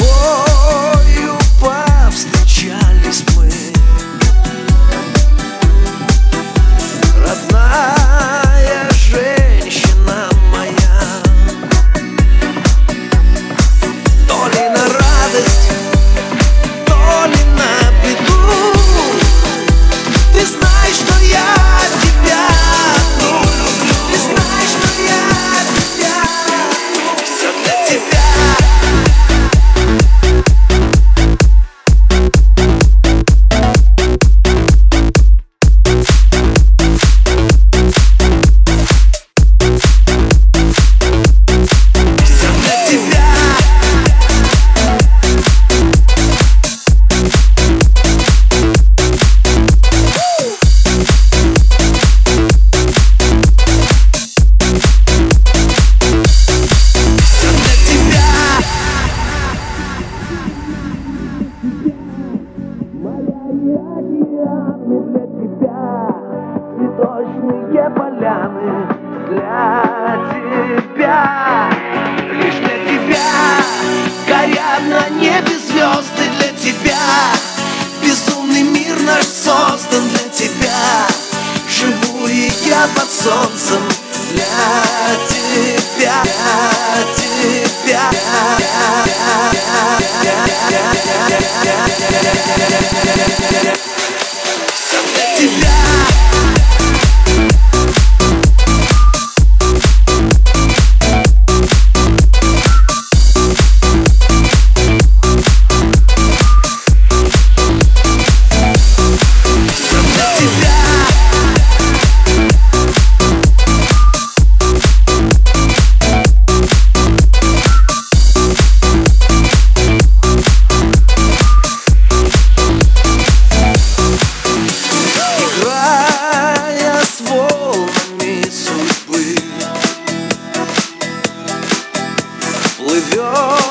我。поляны для тебя, цветочные поляны для тебя. Лишь для тебя горят на небе звезды для тебя. Безумный мир наш создан для тебя. Живу и я под солнцем для тебя, для тебя. Yeah. with your